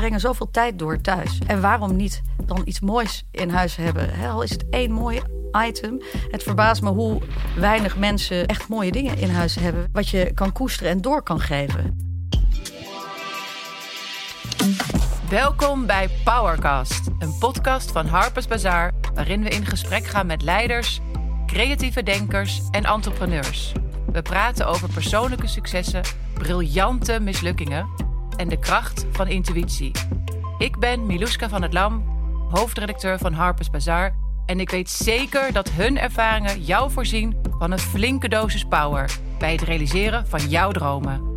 brengen zoveel tijd door thuis. En waarom niet dan iets moois in huis hebben? Al is het één mooi item. Het verbaast me hoe weinig mensen echt mooie dingen in huis hebben. Wat je kan koesteren en door kan geven. Welkom bij Powercast, een podcast van Harper's Bazaar, waarin we in gesprek gaan met leiders, creatieve denkers en entrepreneurs. We praten over persoonlijke successen, briljante mislukkingen en de kracht van intuïtie. Ik ben Miluska van het Lam, hoofdredacteur van Harper's Bazaar en ik weet zeker dat hun ervaringen jou voorzien van een flinke dosis power bij het realiseren van jouw dromen.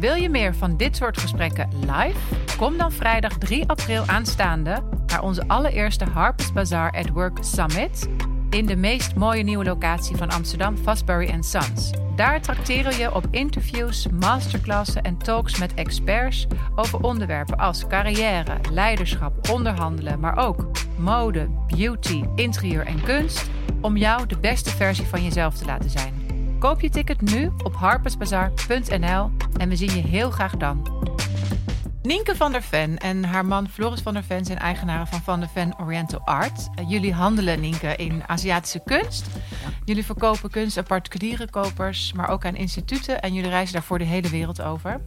Wil je meer van dit soort gesprekken live? Kom dan vrijdag 3 april aanstaande naar onze allereerste Harper's Bazaar at Work Summit in de meest mooie nieuwe locatie van Amsterdam, Fosbury Sons. Daar trakteren je op interviews, masterclassen en talks met experts over onderwerpen als carrière, leiderschap, onderhandelen, maar ook mode, beauty, interieur en kunst om jou de beste versie van jezelf te laten zijn. Koop je ticket nu op harpersbazaar.nl en we zien je heel graag dan. Nienke van der Ven en haar man Floris van der Ven zijn eigenaren van Van der Ven Oriental Art. Uh, jullie handelen, Nienke, in Aziatische kunst. Jullie verkopen kunst aan particuliere kopers, maar ook aan instituten. En jullie reizen daarvoor de hele wereld over.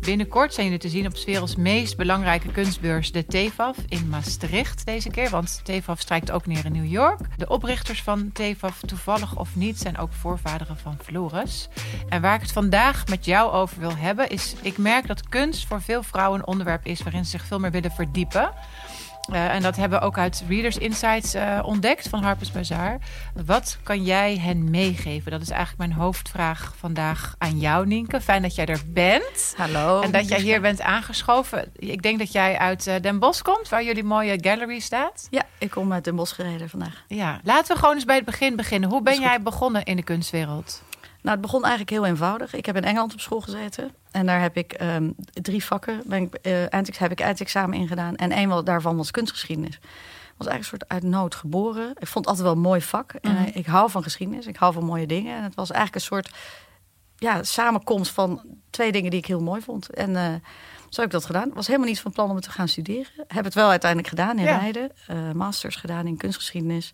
Binnenkort zijn jullie te zien op 's werelds meest belangrijke kunstbeurs, de TEFAF, in Maastricht deze keer. Want TEFAF strijkt ook neer in New York. De oprichters van TEFAF, toevallig of niet, zijn ook voorvaderen van Floris. En waar ik het vandaag met jou over wil hebben, is ik merk dat kunst voor veel vrouwen een onderwerp is waarin ze zich veel meer willen verdiepen. Uh, en dat hebben we ook uit Readers Insights uh, ontdekt van Harper's Bazaar. Wat kan jij hen meegeven? Dat is eigenlijk mijn hoofdvraag vandaag aan jou, Nienke. Fijn dat jij er bent. Hallo. En dat jij hier bent aangeschoven. Ik denk dat jij uit uh, Den Bosch komt, waar jullie mooie gallery staat. Ja, ik kom uit Den Bosch gereden vandaag. Ja, laten we gewoon eens bij het begin beginnen. Hoe ben jij begonnen in de kunstwereld? Nou, het begon eigenlijk heel eenvoudig. Ik heb in Engeland op school gezeten. En daar heb ik um, drie vakken. Ben ik, uh, eindex, heb ik eindexamen in gedaan. En een daarvan was kunstgeschiedenis. was eigenlijk een soort uit nood geboren. Ik vond het altijd wel een mooi vak. En mm -hmm. ik hou van geschiedenis. Ik hou van mooie dingen. En het was eigenlijk een soort ja, samenkomst van twee dingen die ik heel mooi vond. En uh, zo heb ik dat gedaan. was helemaal niet van plan om het te gaan studeren. Heb het wel uiteindelijk gedaan in ja. Leiden. Uh, masters gedaan in kunstgeschiedenis.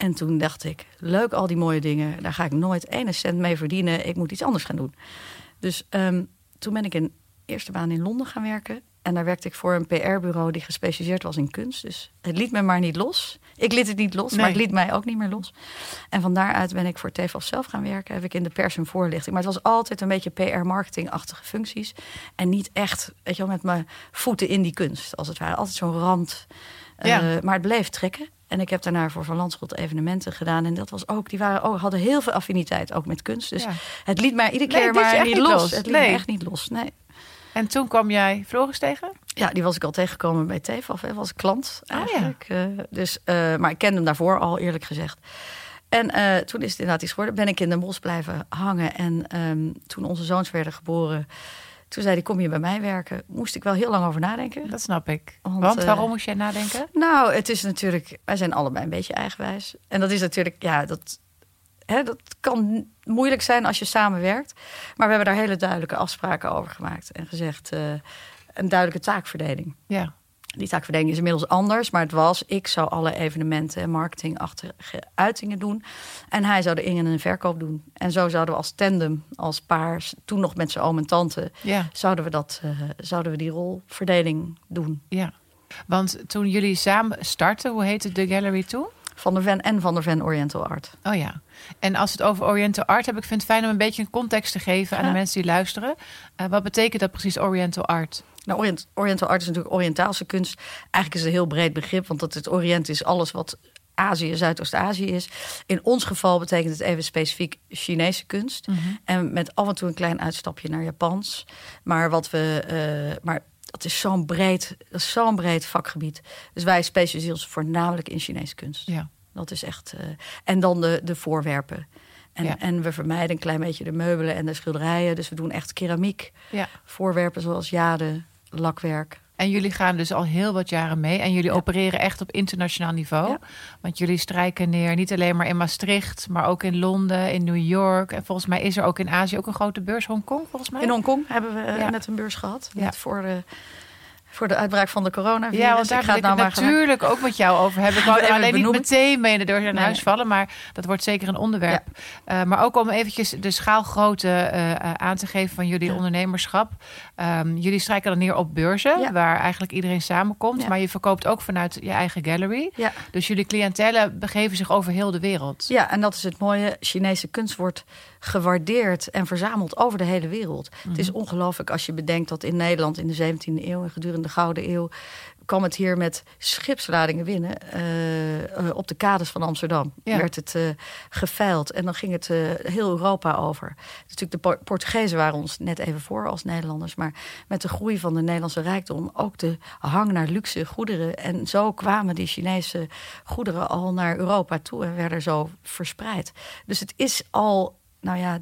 En toen dacht ik, leuk al die mooie dingen. Daar ga ik nooit ene cent mee verdienen. Ik moet iets anders gaan doen. Dus um, toen ben ik in eerste baan in Londen gaan werken. En daar werkte ik voor een PR-bureau die gespecialiseerd was in kunst. Dus het liet me maar niet los. Ik liet het niet los, nee. maar het liet mij ook niet meer los. En van daaruit ben ik voor TVAF zelf gaan werken. Heb ik in de pers een voorlichting. Maar het was altijd een beetje PR-marketing-achtige functies. En niet echt, weet je wel, met mijn voeten in die kunst. Als het ware. Altijd zo'n rand. Ja. Uh, maar het bleef trekken. En ik heb daarna voor Van Landschot evenementen gedaan. En dat was ook, die waren ook, hadden heel veel affiniteit ook met kunst. Dus ja. het liet mij iedere keer maar niet los. los. Het liet nee. me echt niet los. Nee. En toen kwam jij Floris tegen? Ja, die was ik al tegengekomen bij TEFAF. Hij was klant eigenlijk. Oh, ja. uh, dus, uh, maar ik kende hem daarvoor al, eerlijk gezegd. En uh, toen is het inderdaad iets geworden. Ben ik in Den Bosch blijven hangen. En um, toen onze zoons werden geboren... Toen zei hij, kom je bij mij werken? Moest ik wel heel lang over nadenken. Dat snap ik. Want, Want waarom uh, moest jij nadenken? Nou, het is natuurlijk... Wij zijn allebei een beetje eigenwijs. En dat is natuurlijk... Ja, dat, hè, dat kan moeilijk zijn als je samenwerkt. Maar we hebben daar hele duidelijke afspraken over gemaakt. En gezegd, uh, een duidelijke taakverdeling. Ja. Die taakverdeling is inmiddels anders, maar het was... ik zou alle evenementen en marketingachtige uitingen doen... en hij zou de in- en verkoop doen. En zo zouden we als tandem, als paar... toen nog met zijn oom en tante... Ja. Zouden, we dat, uh, zouden we die rolverdeling doen. Ja, want toen jullie samen startten... hoe heette de gallery toen? Van der Ven en Van der Ven Oriental Art. Oh ja. En als het over Oriental Art heb ik vind het fijn om een beetje een context te geven aan ja. de mensen die luisteren. Uh, wat betekent dat precies Oriental Art? Nou, orient, Oriental Art is natuurlijk Oriëntaalse kunst. Eigenlijk is het een heel breed begrip, want dat het Oriënt is alles wat Azië, Zuidoost-Azië is. In ons geval betekent het even specifiek Chinese kunst. Mhm. Mm -hmm. En met af en toe een klein uitstapje naar Japans. Maar wat we. Uh, maar dat is zo'n breed, zo'n breed vakgebied. Dus wij specialiseren ons voornamelijk in Chinese kunst. Ja. Dat is echt. Uh, en dan de, de voorwerpen. En, Ja. en we vermijden een klein beetje de meubelen en de schilderijen. Dus we doen echt keramiek. Ja. Voorwerpen zoals jade, lakwerk. En jullie gaan dus al heel wat jaren mee. En jullie Ja. opereren echt op internationaal niveau. Want jullie strijken neer niet alleen maar in Maastricht, maar ook in Londen, in New York. En volgens mij is er ook in Azië ook een grote beurs, Hongkong, volgens mij. In Hongkong hebben we eh, net een beurs gehad. Ja. Net voor de Voor de uitbraak van de coronavirus. Ja, want daar ik ga het nou het maar natuurlijk ook met jou over hebben. Ik wou alleen niet meteen mee deur naar Nee. huis vallen, maar dat wordt zeker een onderwerp. Eh, maar ook om eventjes de schaalgrootte eh, eh, aan te geven van jullie Ja. ondernemerschap. Ehm, jullie strijken dan neer op beurzen, Ja. waar eigenlijk iedereen samenkomt. Maar je verkoopt ook vanuit je eigen gallery. Ja. Dus jullie cliëntelen begeven zich over heel de wereld. Ja, en dat is het mooie. Chinese kunst wordt gewaardeerd en verzameld over de hele wereld. Het is ongelooflijk als je bedenkt dat in Nederland in de 17e eeuw en gedurende de Gouden Eeuw kwam het hier met schipsladingen binnen eh, eh, op de kades van Amsterdam. Ja. Werd het eh geveild en dan ging het heel Europa over. Natuurlijk de Por- Portugezen waren ons net even voor als Nederlanders, maar met de groei van de Nederlandse rijkdom ook de hang naar luxe goederen en zo kwamen die Chinese goederen al naar Europa toe en werden zo verspreid. Dus het is al, nou ja,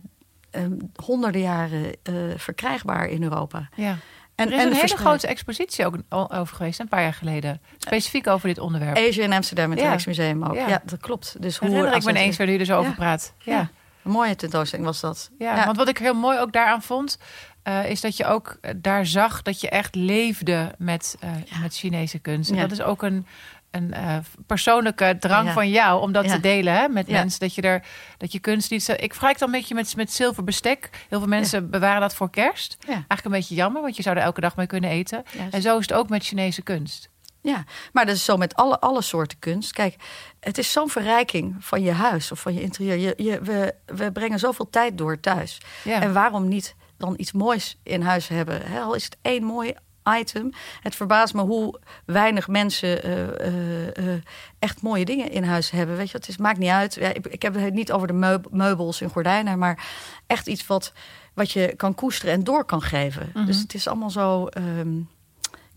ehm, honderden jaren verkrijgbaar in Europa. Ja. En, Er is een hele verspreid. grote expositie ook over geweest, een paar jaar geleden. Specifiek over dit onderwerp. Asia in Amsterdam, het Ja. Rijksmuseum ook. Ja. Ja. dat klopt. Dus hoe Herinner ik me het- ineens waar jullie er zo over praat. Ja. Een mooie tentoonstelling was dat. Ja, want wat ik heel mooi ook daaraan vond, eh, is dat je ook eh, daar zag dat je echt leefde met, eh, met Chinese kunst. En Ja. dat is ook een, een eh, persoonlijke drang Ja. van jou om dat Ja. te delen hè, met Ja. mensen. Dat je, er, dat je kunst niet zo. Ik vergelijk dan een beetje met, met zilver bestek. Heel veel mensen bewaren dat voor kerst. Eigenlijk een beetje jammer, want je zou er elke dag mee kunnen eten. Juist. En zo is het ook met Chinese kunst. Ja, maar dat is zo met alle, alle soorten kunst. Kijk, het is zo'n verrijking van je huis of van je interieur. Je, je, we, we brengen zoveel tijd door thuis. Ja. En waarom niet dan iets moois in huis hebben? Hè, al is het één mooi item. Het verbaast me hoe weinig mensen eh, eh, eh, echt mooie dingen in huis hebben. Weet je, het is, maakt niet uit. Ja, ik, ik heb het niet over de meub- meubels en gordijnen, maar echt iets wat, wat je kan koesteren en door kan geven. Mhm. Dus het is allemaal zo. ehm,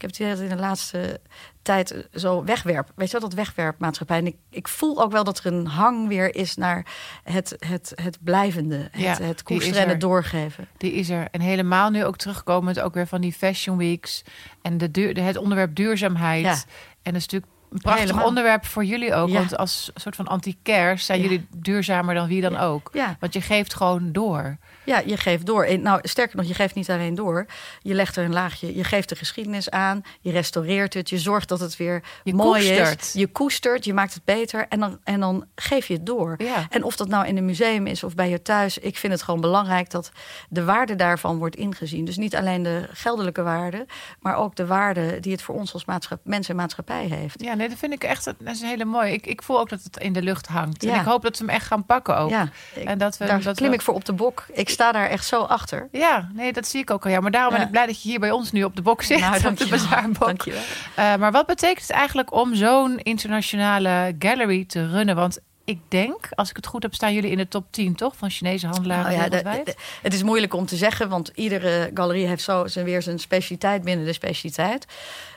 ik heb het in de laatste tijd eh, zo wegwerp. Weet je wel, dat wegwerpmaatschappij. En ik, ik voel ook wel dat er een hang weer is naar het, het, het blijvende. Het, Ja, het koesteren en het doorgeven. Die is er. En helemaal nu ook terugkomend, ook weer van die Fashion Weeks. En de duur, de, het onderwerp duurzaamheid. Ja. En is natuurlijk een prachtig Helemaal. onderwerp voor jullie ook. Ja. Want als soort van anti-care zijn Ja. jullie duurzamer dan wie dan ook. Want je geeft gewoon door. Ja, je geeft door. Nou, sterker nog, je geeft niet alleen door. Je legt er een laagje. Je geeft de geschiedenis aan. Je restaureert het. Je zorgt dat het weer Je mooi koestert. is. Je koestert. Je maakt het beter. En dan, en dan geef je het door. Ja. En of dat nou in een museum is of bij je thuis. Ik vind het gewoon belangrijk dat de waarde daarvan wordt ingezien. Dus niet alleen de geldelijke waarde. Maar ook de waarde die het voor ons als maatschap, mens en maatschappij heeft. Ja, nee, dat vind ik echt dat is een hele mooie. Ik, ik voel ook dat het in de lucht hangt. En ik hoop dat ze hem echt gaan pakken ook. Ja, ik- en dat we, Daar dat klim we- ik voor op de bok. Ik sta daar echt zo achter. Ja, nee, dat zie ik ook al. Ja, maar daarom ben ik blij dat je hier bij ons nu op de bok zit. Nou, op de dankjewel. bazaarbok. Dankjewel. Eh, maar wat betekent het eigenlijk om zo'n internationale gallery te runnen? Want ik denk, als ik het goed heb, staan jullie in de top 10, toch? Van Chinese handelaren Nou ja, de- wereldwijd. de- het is moeilijk om te zeggen, want iedere galerie heeft zo zijn, weer zijn specialiteit binnen de specialiteit.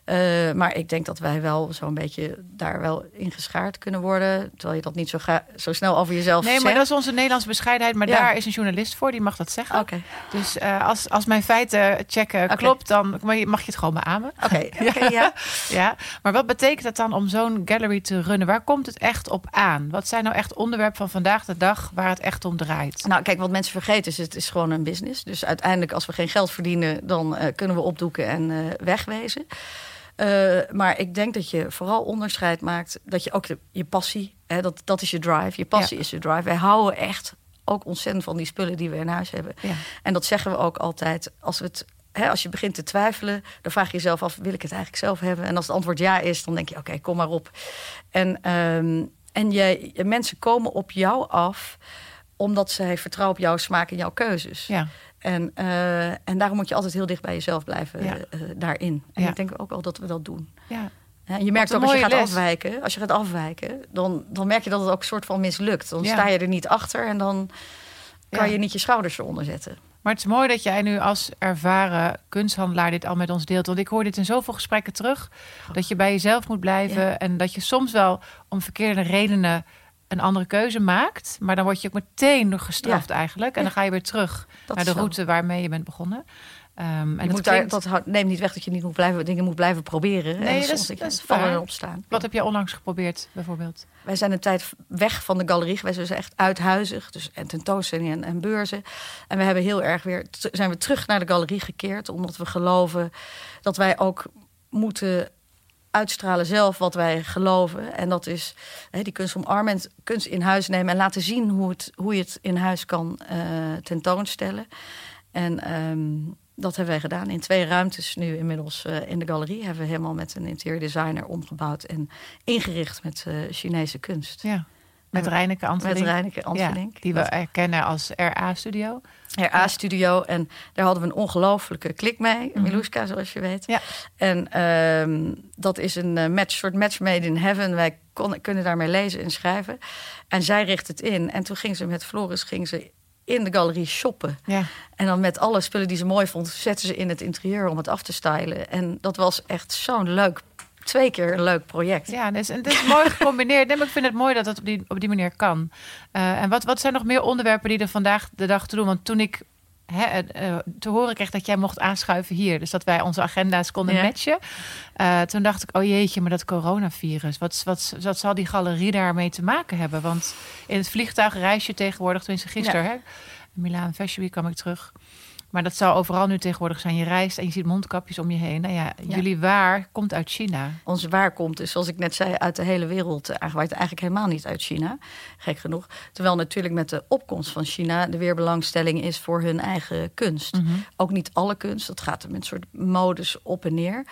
Eh, maar ik denk dat wij wel zo'n beetje daar wel ingeschaard kunnen worden. Terwijl je dat niet zo, ga, zo snel over jezelf nee, maar zegt. dat is onze Nederlandse bescheidenheid. Maar Ja. daar is een journalist voor, die mag dat zeggen. Oké, Dus eh, als, als mijn feiten checken klopt, dan mag je, het gewoon beamen. oké, oké, ja. Ja, maar wat betekent het dan om zo'n gallery te runnen? Waar komt het echt op aan? Wat zijn nou echt onderwerpen van vandaag de dag waar het echt om draait? Nou, kijk, wat mensen vergeten is, het is gewoon een business. Dus uiteindelijk, als we geen geld verdienen, dan eh, kunnen we opdoeken en wegwezen. Eh, maar ik denk dat je vooral onderscheid maakt dat je ook de, je passie, hè, dat, dat is je drive. Je passie Ja. is je drive. Wij houden echt ook ontzettend van die spullen die we in huis hebben. Ja. En dat zeggen we ook altijd. Als, we het, hè, als je begint te twijfelen, dan vraag je jezelf af: wil ik het eigenlijk zelf hebben? En als het antwoord ja is, dan denk je: oké, kom maar op. En, ehm, en je- mensen komen op jou af omdat zij vertrouwen op jouw smaak en jouw keuzes. Ja, En, eh, en daarom moet je altijd heel dicht bij jezelf blijven Ja. eh, daarin. En Ja. ik denk ook wel dat we dat doen. ja. Ja, je merkt ook als je gaat les. afwijken, als je gaat afwijken, dan, dan merk je dat het ook een soort van mislukt. Dan sta je er niet achter en dan kan je niet je schouders eronder zetten. Maar het is mooi dat jij nu als ervaren kunsthandelaar dit al met ons deelt. Want ik hoor dit in zoveel gesprekken terug. Dat je bij jezelf moet blijven. En dat je soms wel om verkeerde redenen een andere keuze maakt. Maar dan word je ook meteen nog gestraft eigenlijk. En Ja. dan ga je weer terug Dat naar de zo. route waarmee je bent begonnen. Ehm, en Je dat moet daar, klinkt- dat houdt- neemt niet weg dat je niet moet blijven, dingen moet blijven proberen. Nee, en dat is- soms denk je, dat is vallen en opstaan. Wat heb jij onlangs geprobeerd bijvoorbeeld? Wij zijn een tijd weg van de galerie geweest. We zijn echt uithuizig. Dus en tentoonstellingen en, en beurzen. En we hebben heel erg weer, zijn we terug naar de galerie gekeerd. Omdat we geloven dat wij ook moeten uitstralen zelf wat wij geloven. En dat is hè, die kunst omarmen en kunst in huis nemen en laten zien hoe, het, hoe je het in huis kan uh, tentoonstellen. En um, dat hebben wij gedaan in twee ruimtes nu inmiddels uh, in de galerie. Hebben we helemaal met een interieur designer omgebouwd en ingericht met uh, Chinese kunst. Ja. Met Reineke Antwerp. Met Reineke. Ja, die we erkennen als RA-studio. RA-studio. En daar hadden we een ongelofelijke klik mee. Mm Miluska, zoals je weet. Ja. En um, dat is een uh, match, soort match made in heaven. Wij kon, kunnen daarmee lezen en schrijven. En zij richt het in. En toen ging ze met Floris ging ze in de galerie shoppen. Ja. En dan met alle spullen die ze mooi vond, zetten ze in het interieur om het af te stylen. En dat was echt zo'n leuk twee keer een leuk project. Ja, dus, en het is mooi gecombineerd. Nee, maar ik vind het mooi dat het op die, op die manier kan. Uh, en wat, wat zijn nog meer onderwerpen die er vandaag de dag te doen? Want toen ik hè, uh, te horen kreeg dat jij mocht aanschuiven hier. Dus dat wij onze agenda's konden ja. matchen. Uh, toen dacht ik, oh jeetje, maar dat coronavirus. Wat, wat, wat zal die galerie daarmee te maken hebben? Want in het vliegtuig reis je tegenwoordig, tenminste gisteren... Ja. Hè, Milaan Fashion Week kwam ik terug... Maar dat zou overal nu tegenwoordig zijn. Je reist en je ziet mondkapjes om je heen. Nou ja, ja. jullie waar komt uit China. Onze waar komt dus, zoals ik net zei, uit de hele wereld. Eigenlijk, eigenlijk helemaal niet uit China, gek genoeg. Terwijl natuurlijk met de opkomst van China... de weer belangstelling is voor hun eigen kunst. Mhm. Ook niet alle kunst, dat gaat er met een soort modus op en neer.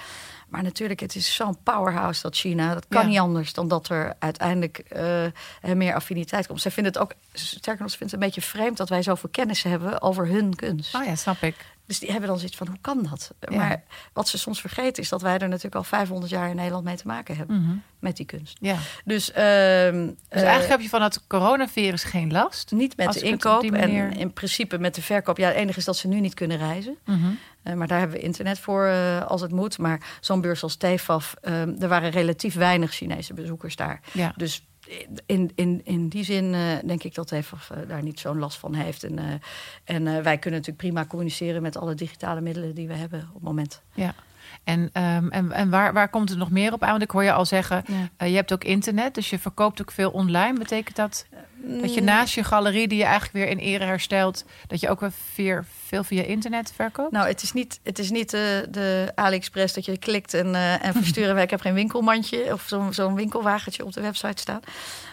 Maar natuurlijk, het is zo'n powerhouse dat China. Dat kan Ja. niet anders dan dat er uiteindelijk eh, meer affiniteit komt. Zij vinden het ook, sterker nog, ze vinden het een beetje vreemd dat wij zoveel kennis hebben over hun kunst. Oh ja, snap ik. Dus die hebben dan zoiets van, hoe kan dat? Ja. Maar wat ze soms vergeten is dat wij er natuurlijk al 500 jaar in Nederland mee te maken hebben. Mhm. Met die kunst. Ja. Dus, ehm, Dus eh, eigenlijk heb je van het coronavirus geen last. niet met de inkoop en in principe met de verkoop. Ja, het enige is dat ze nu niet kunnen reizen. Mhm. Eh, maar daar hebben we internet voor eh, als het moet. Maar zo'n beurs als TEFAF, ehm, er waren relatief weinig Chinese bezoekers daar. Ja. Dus in, in, in die zin eh, denk ik dat TEFAF eh, daar niet zo'n last van heeft. En, en wij kunnen natuurlijk prima communiceren met alle digitale middelen die we hebben op het moment. Ja. En, ehm, en, en waar, waar komt het nog meer op aan? Want ik hoor je al zeggen, Ja. je hebt ook internet, dus je verkoopt ook veel online. Betekent dat dat je Mm. naast je galerie, die je eigenlijk weer in ere herstelt, dat je ook weer veel via internet verkoopt? Nou, het is niet, het is niet de, de AliExpress dat je klikt en, eh, en versturen. ik heb geen winkelmandje of zo'n zo'n winkelwagentje op de website staan.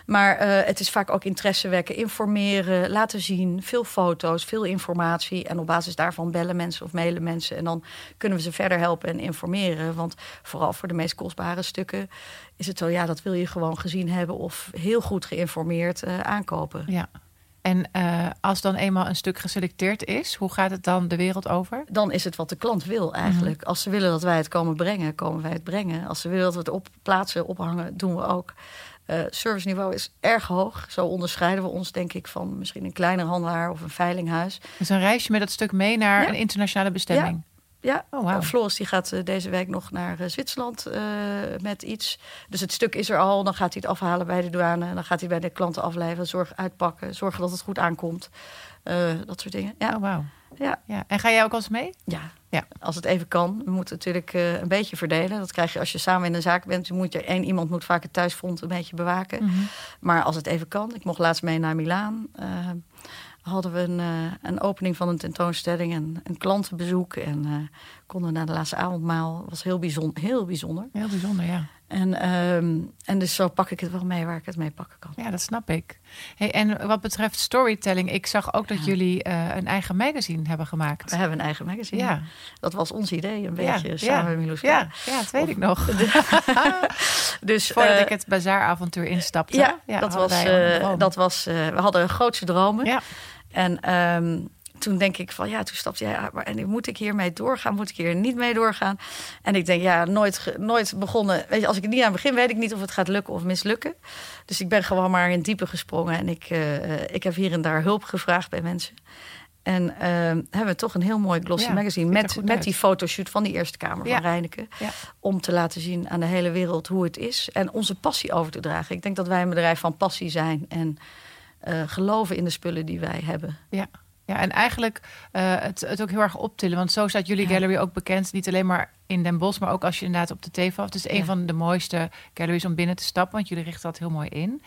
Maar eh, het is vaak ook interesse wekken, informeren, laten zien. Veel foto's, veel informatie. En op basis daarvan bellen mensen of mailen mensen. En dan kunnen we ze verder helpen en informeren. Want vooral voor de meest kostbare stukken is het zo... ja, dat wil je gewoon gezien hebben of heel goed geïnformeerd eh, aankopen. Ja. En eh, als dan eenmaal een stuk geselecteerd is, hoe gaat het dan de wereld over? dan is het wat de klant wil eigenlijk. Als ze willen dat wij het komen brengen, komen wij het brengen. Als ze willen dat we het op plaatsen, ophangen, doen we ook. Eh serviceniveau is erg hoog. Zo onderscheiden we ons, denk ik, van misschien een kleiner handelaar of een veilinghuis. Dus een reisje met dat stuk mee naar Ja. een internationale bestemming. Ja, Oh, eh, Floris die gaat eh, deze week nog naar eh, Zwitserland eh, met iets. Dus het stuk is er al. Dan gaat hij het afhalen bij de douane. Dan gaat hij bij de klanten afleveren. Zorg uitpakken. Zorgen dat het goed aankomt. Dat soort dingen. Ja, Oh, wauw. ja, Ja. En ga jij ook al eens mee? ja. Ja. Als het even kan. We moeten natuurlijk een beetje verdelen. Dat krijg je als je samen in een zaak bent. Je moet je, één iemand moet vaak het thuisfront een beetje bewaken. Mhm. Maar als het even kan. Ik mocht laatst mee naar Milaan. Hadden we een, eh, een opening van een tentoonstelling en een klantenbezoek. En eh, konden naar de laatste avondmaal. was heel bijzonder. Heel bijzonder. Heel bijzonder, ja. En, ehm, en dus zo pak ik het wel mee waar ik het mee pakken kan. Ja, dat snap ik. Hey, en wat betreft storytelling, ik zag ook dat Ja. jullie eh, een eigen magazine hebben gemaakt. We hebben een eigen magazine. Ja. Dat was ons idee, een Ja, beetje samen met Miloska. Ja, ja, dat weet Of- ik nog. Dus, Voordat eh, ik het bazaaravontuur instapte. Ja, dat, hadden was, eh, dat was. eh, we hadden grootse dromen. Ja. En ehm, toen denk ik van ja, toen stapte jij uit. Maar en moet ik hiermee doorgaan? Moet ik hier niet mee doorgaan? En ik denk ja, nooit, nooit begonnen. Weet je, als ik het niet aan begin, weet ik niet of het gaat lukken of mislukken. Dus ik ben gewoon maar in diepe gesprongen. En ik, eh, ik heb hier en daar hulp gevraagd bij mensen. En ehm, hebben we toch een heel mooi glossy Ja, magazine met, met uit. die fotoshoot van die Eerste Kamer Ja. van Reineke. Ja. Om te laten zien aan de hele wereld hoe het is. En onze passie over te dragen. Ik denk dat wij een bedrijf van passie zijn. En eh, geloven in de spullen die wij hebben. Ja. Ja, en eigenlijk eh, het, het ook heel erg optillen. Want zo staat jullie gallery ook bekend. Niet alleen maar in Den Bosch, maar ook als je inderdaad op de TV Het is een Ja. van de mooiste galleries om binnen te stappen, want jullie richten dat heel mooi in.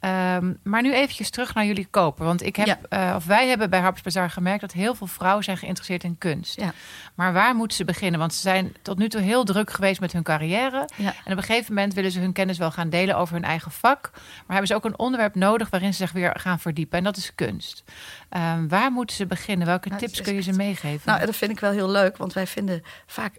Ehm, maar nu eventjes terug naar jullie kopen. Want ik heb, Ja. eh, of wij hebben bij Harpers Bazaar gemerkt dat heel veel vrouwen zijn geïnteresseerd in kunst. Ja. Maar waar moeten ze beginnen? Want ze zijn tot nu toe heel druk geweest met hun carrière. En op een gegeven moment willen ze hun kennis wel gaan delen over hun eigen vak. Maar hebben ze ook een onderwerp nodig waarin ze zich weer gaan verdiepen. En dat is kunst. Ehm, waar moeten ze beginnen? Welke Nou, tips kun je ze meegeven? Nou, dat vind ik wel heel leuk, want wij vinden vaak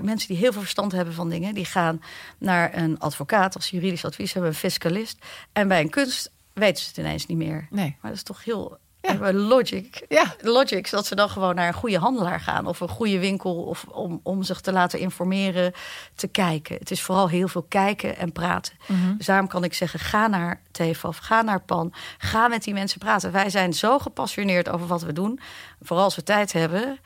mensen die heel veel verstand hebben van dingen, die gaan naar een advocaat als juridisch advies hebben, een fiscalist. En bij een kunst weten ze het ineens niet meer. nee. Maar dat is toch heel Ja. eh, logic. Ja. Logic, dat ze dan gewoon naar een goede handelaar gaan of een goede winkel of om, om zich te laten informeren, te kijken. Het is vooral heel veel kijken en praten. Mhm. Dus daarom kan ik zeggen: ga naar TFAF, ga naar PAN, ga met die mensen praten. Wij zijn zo gepassioneerd over wat we doen. Vooral als we tijd hebben.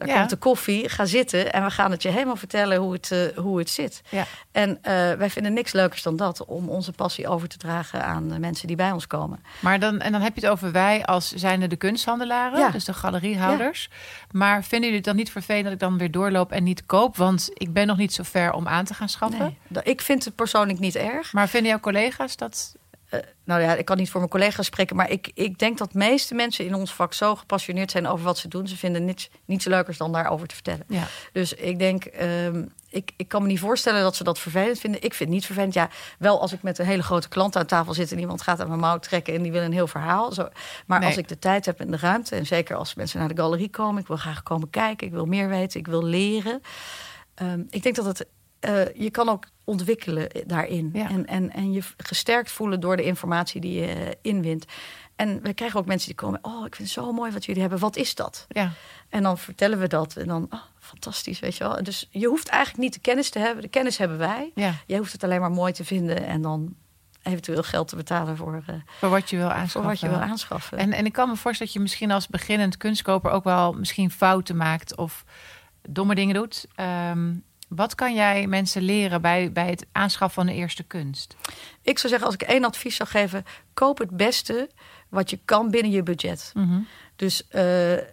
Dan Ja. komt de koffie, ga zitten en we gaan het je helemaal vertellen hoe het, eh, hoe het zit. Ja. En eh, wij vinden niks leukers dan dat, om onze passie over te dragen aan de mensen die bij ons komen. Maar dan, en dan heb je het over wij als zijnde de kunsthandelaren, Ja. dus de galeriehouders. Maar vinden jullie het dan niet vervelend dat ik dan weer doorloop en niet koop? Want ik ben nog niet zo ver om aan te gaan schaffen. Nee, ik vind het persoonlijk niet erg. Maar vinden jouw collega's dat? Eh, nou ja, ik kan niet voor mijn collega's spreken, maar ik, ik denk dat de meeste mensen in ons vak zo gepassioneerd zijn over wat ze doen. Ze vinden niets, niets leukers dan daarover te vertellen. Ja. Dus ik denk, ehm, ik, ik kan me niet voorstellen dat ze dat vervelend vinden. Ik vind het niet vervelend. Ja, wel als ik met een hele grote klant aan tafel zit en iemand gaat aan mijn mouw trekken en die wil een heel verhaal. Zo. Maar Nee. als ik de tijd heb en de ruimte, en zeker als mensen naar de galerie komen, ik wil graag komen kijken, ik wil meer weten, ik wil leren. Ehm, ik denk dat het, eh, je kan ook ontwikkelen daarin. Ja. En, en, en je gesterkt voelen door de informatie die je eh, inwint. En we krijgen ook mensen die komen, oh, ik vind het zo mooi wat jullie hebben. Wat is dat? Ja. En dan vertellen we dat. En dan, oh, fantastisch, weet je wel. Dus je hoeft eigenlijk niet de kennis te hebben. De kennis hebben wij. ja, Jij hoeft het alleen maar mooi te vinden. En dan eventueel geld te betalen voor, eh, voor wat je wil voor aanschaffen. wat je wil aanschaffen. En, en ik kan me voorstellen dat je misschien als beginnend kunstkoper ook wel misschien fouten maakt of domme dingen doet. Ehm, wat kan jij mensen leren bij, bij het aanschaffen van de eerste kunst? Ik zou zeggen, als ik één advies zou geven... koop het beste wat je kan binnen je budget. Mhm. Dus eh,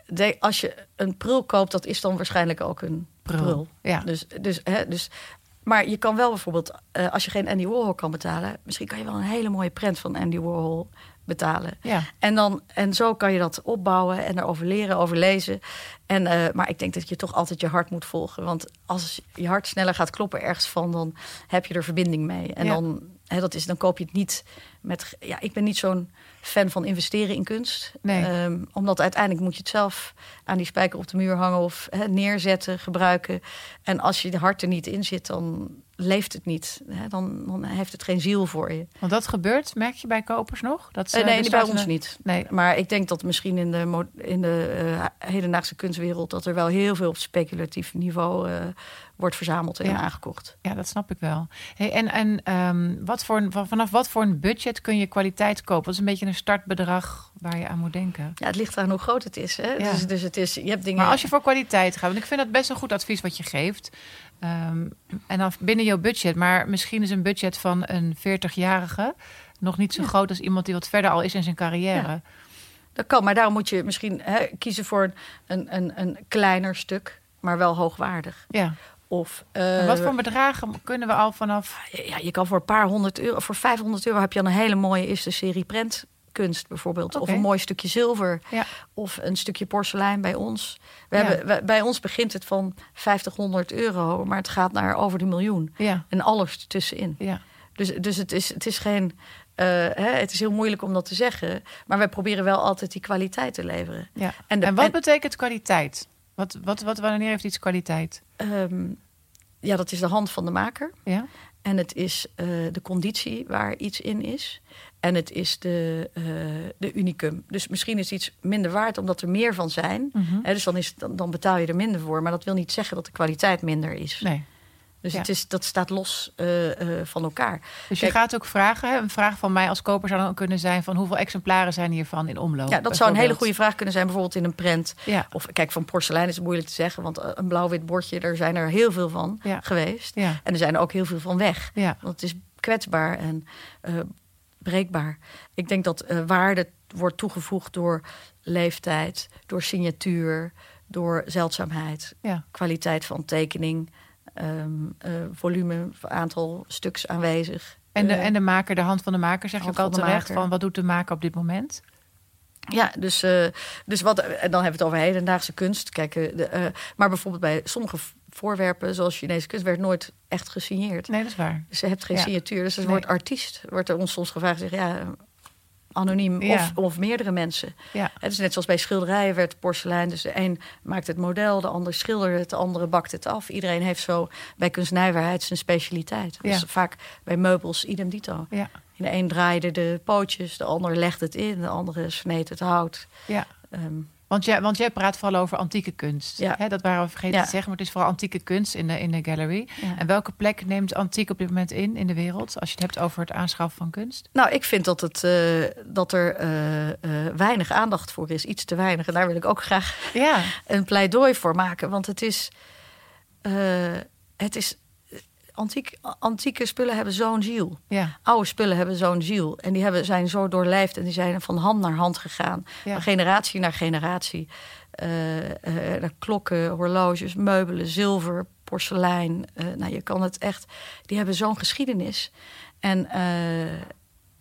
de- als je een prul koopt, dat is dan waarschijnlijk ook een Prul. prul. Ja. Dus, dus, hè, dus, maar je kan wel bijvoorbeeld, eh, als je geen Andy Warhol kan betalen... misschien kan je wel een hele mooie prent van Andy Warhol betalen. Ja. En, dan, en zo kan je dat opbouwen en erover leren, over lezen. En, eh, maar ik denk dat je toch altijd je hart moet volgen. Want als je hart sneller gaat kloppen ergens van, dan heb je er verbinding mee. En Ja. dan, hè, dat is, dan koop je het niet met. Ja, ik ben niet zo'n fan van investeren in kunst. Nee. Ehm, omdat uiteindelijk moet je het zelf aan die spijker op de muur hangen of hè, neerzetten, gebruiken. En als je de hart er niet in zit, dan leeft het niet. Hè? Dan, dan heeft het geen ziel voor je. Want dat gebeurt, merk je bij kopers nog? Dat ze Eh, nee, dus die bij ons ze- niet. Nee. Maar ik denk dat misschien in de, in de eh, hedendaagse kunstwereld... dat er wel heel veel op speculatief niveau eh, wordt verzameld en Ja. aangekocht. Ja, dat snap ik wel. Hey, en en ehm, wat voor een, vanaf wat voor een budget kun je kwaliteit kopen? Dat is een beetje een startbedrag waar je aan moet denken. Ja, het ligt aan hoe groot het is. Hè? Ja. Dus, dus het is, je hebt dingen... Maar als je voor kwaliteit gaat, want ik vind dat best een goed advies wat je geeft. Ehm, en dan binnen jouw budget, maar misschien is een budget van een 40-jarige nog niet zo Ja. groot als iemand die wat verder al is in zijn carrière. Ja. Dat kan, maar daarom moet je misschien hè, kiezen voor een, een, een kleiner stuk, maar wel hoogwaardig. Ja. Of, En eh, wat voor bedragen kunnen we al vanaf? ja, je kan voor een paar honderd euro, voor 500 euro heb je al een hele mooie eerste serie prentkunst bijvoorbeeld. Of een mooi stukje zilver. Ja. Of een stukje porselein bij ons. We Ja. hebben, bij ons begint het van 50, 100 euro, maar het gaat naar over de miljoen. Ja, En alles tussenin. ja. Dus, dus het, is, het is geen. eh, hè, het is heel moeilijk om dat te zeggen. Maar wij proberen wel altijd die kwaliteit te leveren. ja. En, de, En wat en, betekent kwaliteit? Wat, wat, wat, wanneer heeft iets kwaliteit? ehm, ja, dat is de hand van de maker. Ja? En het is eh, de conditie waar iets in is. En het is de, eh, de unicum. Dus misschien is iets minder waard omdat er meer van zijn. Hè, dus dan, is, dan, dan betaal je er minder voor. Maar dat wil niet zeggen dat de kwaliteit minder is. Nee. Dus Ja. het is, dat staat los eh, eh, van elkaar. Dus je gaat ook vragen. Hè? Een vraag van mij als koper zou dan kunnen zijn: van hoeveel exemplaren zijn hiervan in omloop? Ja, dat zou een hele goede vraag kunnen zijn, bijvoorbeeld in een prent. Ja, Of kijk, van porselein is het moeilijk te zeggen, want eh, een blauw-wit bordje, daar zijn er heel veel van Ja. geweest. En er zijn er ook heel veel van weg. Want het is kwetsbaar en breekbaar. Ik denk dat waarde wordt toegevoegd door leeftijd, door signatuur, door zeldzaamheid, kwaliteit van tekening. Ehm, eh, volume, aantal stuks aanwezig. En de, Eh, en de maker, de hand van de maker, zeg je ook al terecht van wat doet de maker op dit moment? Ja, dus, eh, dus wat, en dan hebben we het over hedendaagse kunst. Kijk, de, maar bijvoorbeeld bij sommige voorwerpen, zoals Chinese kunst, werd nooit echt gesigneerd. Nee, dat is waar. Dus je hebt geen Ja. signatuur. Dus het Nee. wordt artiest. Wordt er ons soms gevraagd, zeg, ja, anoniem Ja. of, of meerdere mensen. Ja. Het is net zoals bij schilderijen werd porselein. Dus de een maakt het model, de ander schildert het, de andere bakt het af. Iedereen heeft zo bij kunstnijverheid zijn specialiteit. Dus Ja. vaak bij meubels idem dito. Ja, De een draaide de pootjes, de ander legde het in, de andere sneed het hout. ja. Ehm, Want jij, want jij praat vooral over antieke kunst. Ja. Hè, dat waren we vergeten Ja. te zeggen, maar het is vooral antieke kunst in de, in de gallery. ja. En welke plek neemt antiek op dit moment in in de wereld? Als je het hebt over het aanschaffen van kunst? Nou, ik vind dat, het, eh, dat er eh, eh, weinig aandacht voor is. Iets te weinig. En daar wil ik ook graag Ja, een pleidooi voor maken. Want het is. het is antiek, antieke spullen hebben zo'n ziel. ja, Oude spullen hebben zo'n ziel. En die hebben, zijn zo doorlijfd en die zijn van hand naar hand gegaan. ja. Van generatie naar generatie. Eh, eh, klokken, horloges, meubelen, zilver, porselein. Eh, nou, je kan het echt. Die hebben zo'n geschiedenis. En,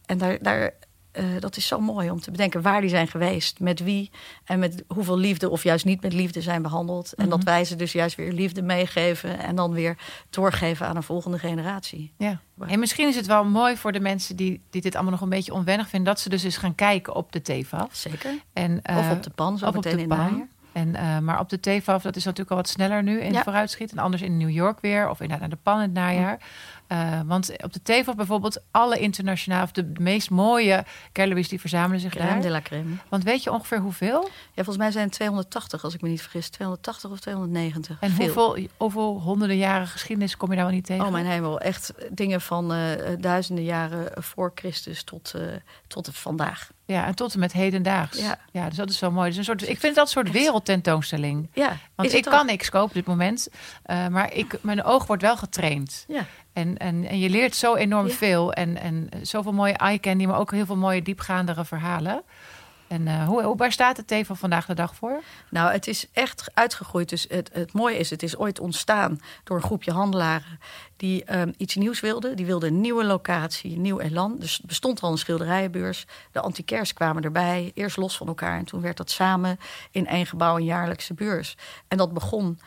en daar, daar, eh, dat is zo mooi om te bedenken waar die zijn geweest, met wie en met hoeveel liefde of juist niet met liefde zijn behandeld. En dat Mhm. wij ze dus juist weer liefde meegeven en dan weer doorgeven aan een volgende generatie. ja. En misschien is het wel mooi voor de mensen die, die dit allemaal nog een beetje onwennig vinden... dat ze dus eens gaan kijken op de TEFAF. Zeker. En, of eh, op de pan, zo of op meteen de in pan. En, eh, maar op de TEFAF, dat is natuurlijk al wat sneller nu in Ja. vooruitschiet. En anders in New York weer, of inderdaad naar de PAN in het najaar. Eh, want op de TEFAF bijvoorbeeld, alle internationale... of de meest mooie galleries, die verzamelen zich Crème daar. de la crème. Want weet je ongeveer hoeveel? Ja, volgens mij zijn het 280, als ik me niet vergis. 280 of 290. En Veel. hoeveel, hoeveel honderden jaren geschiedenis kom je daar wel niet tegen? Oh mijn hemel, echt dingen van eh, duizenden jaren voor Christus tot, eh, tot vandaag. Ja, en tot en met hedendaags. Ja. Ja. dus dat is wel mooi. Dus een soort, ik vind dat een soort wereldtentoonstelling. Ja, Want ik kan niks kopen op dit moment. maar ik, mijn oog wordt wel getraind. Ja, En, en, en je leert zo enorm Ja. veel. En, en zoveel mooie eye-candy, maar ook heel veel mooie diepgaandere verhalen. En eh, hoe, hoe, waar staat het thee van vandaag de dag voor? nou, het is echt uitgegroeid. Dus het, het mooie is, het is ooit ontstaan door een groepje handelaren die ehm, iets nieuws wilden. Die wilden een nieuwe locatie, een nieuw elan. Dus er bestond al een schilderijenbeurs. De antiquairs kwamen erbij, eerst los van elkaar. En toen werd dat samen in één gebouw een jaarlijkse beurs. En dat begon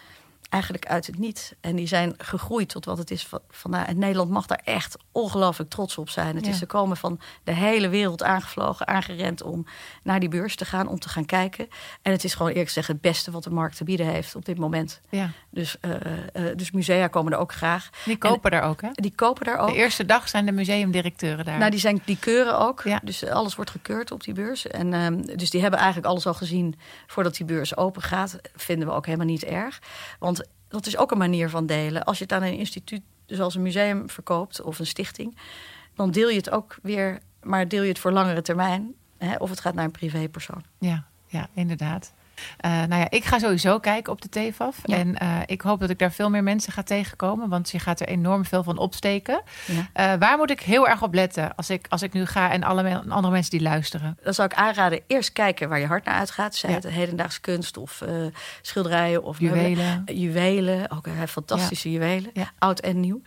eigenlijk uit het niet. En die zijn gegroeid tot wat het is van- vandaag. En Nederland mag daar echt ongelooflijk trots op zijn. Het Ja. is ze komen van de hele wereld aangevlogen, aangerend om naar die beurs te gaan, om te gaan kijken. En het is gewoon eerlijk gezegd het beste wat de markt te bieden heeft op dit moment. Ja, Dus, eh, eh, dus musea komen er ook graag. die kopen daar ook, hè? Die kopen daar ook. De eerste dag zijn de museumdirecteuren daar. Nou, die, zijn, die keuren ook. Ja. Dus eh, alles wordt gekeurd op die beurs. En, ehm, dus die hebben eigenlijk alles al gezien voordat die beurs open gaat. Vinden we ook helemaal niet erg. Want dat is ook een manier van delen. Als je het aan een instituut, zoals een museum, verkoopt of een stichting, dan deel je het ook weer, maar deel je het voor langere termijn. Hè, of het gaat naar een privépersoon. Ja, ja, inderdaad. Eh, nou ja, ik ga sowieso kijken op de TFAF. Ja. En eh, ik hoop dat ik daar veel meer mensen ga tegenkomen. Want je gaat er enorm veel van opsteken. Ja. Eh, waar moet ik heel erg op letten als ik, als ik nu ga en alle me- andere mensen die luisteren? Dan zou ik aanraden, eerst kijken waar je hart naar uitgaat. Zij het hedendaagse kunst of schilderijen of. Juwelen. Juwelen, ook fantastische juwelen. Ja. Oud en nieuw.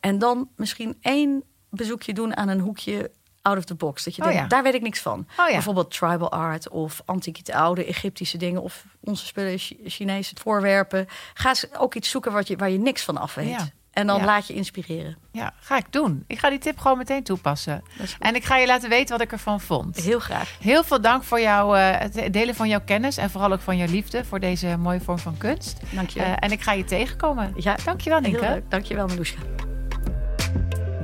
En dan misschien één bezoekje doen aan een hoekje out of the box. Dat je Oh denkt, ja. daar weet ik niks van. ja. Bijvoorbeeld tribal art of antieke oude Egyptische dingen... of onze spullen, Chi- Chinese voorwerpen. Ga eens ook iets zoeken wat je, waar je niks van af weet. Ja. En dan laat je inspireren. Ja, ga ik doen. Ik ga die tip gewoon meteen toepassen. En ik ga je laten weten wat ik ervan vond. Heel graag. Heel veel dank voor jouw, eh, het delen van jouw kennis en vooral ook van jouw liefde voor deze mooie vorm van kunst. Dank je. Eh, en ik ga je tegenkomen. ja, Dankjewel, Nienke. Dank je wel.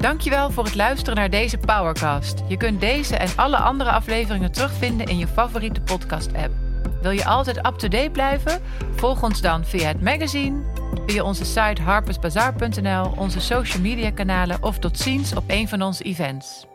Dankjewel voor het luisteren naar deze Powercast. Je kunt deze en alle andere afleveringen terugvinden in je favoriete podcast-app. Wil je altijd up-to-date blijven? Volg ons dan via het magazine, via onze site harpersbazaar.nl, onze social media kanalen of tot ziens op een van onze events.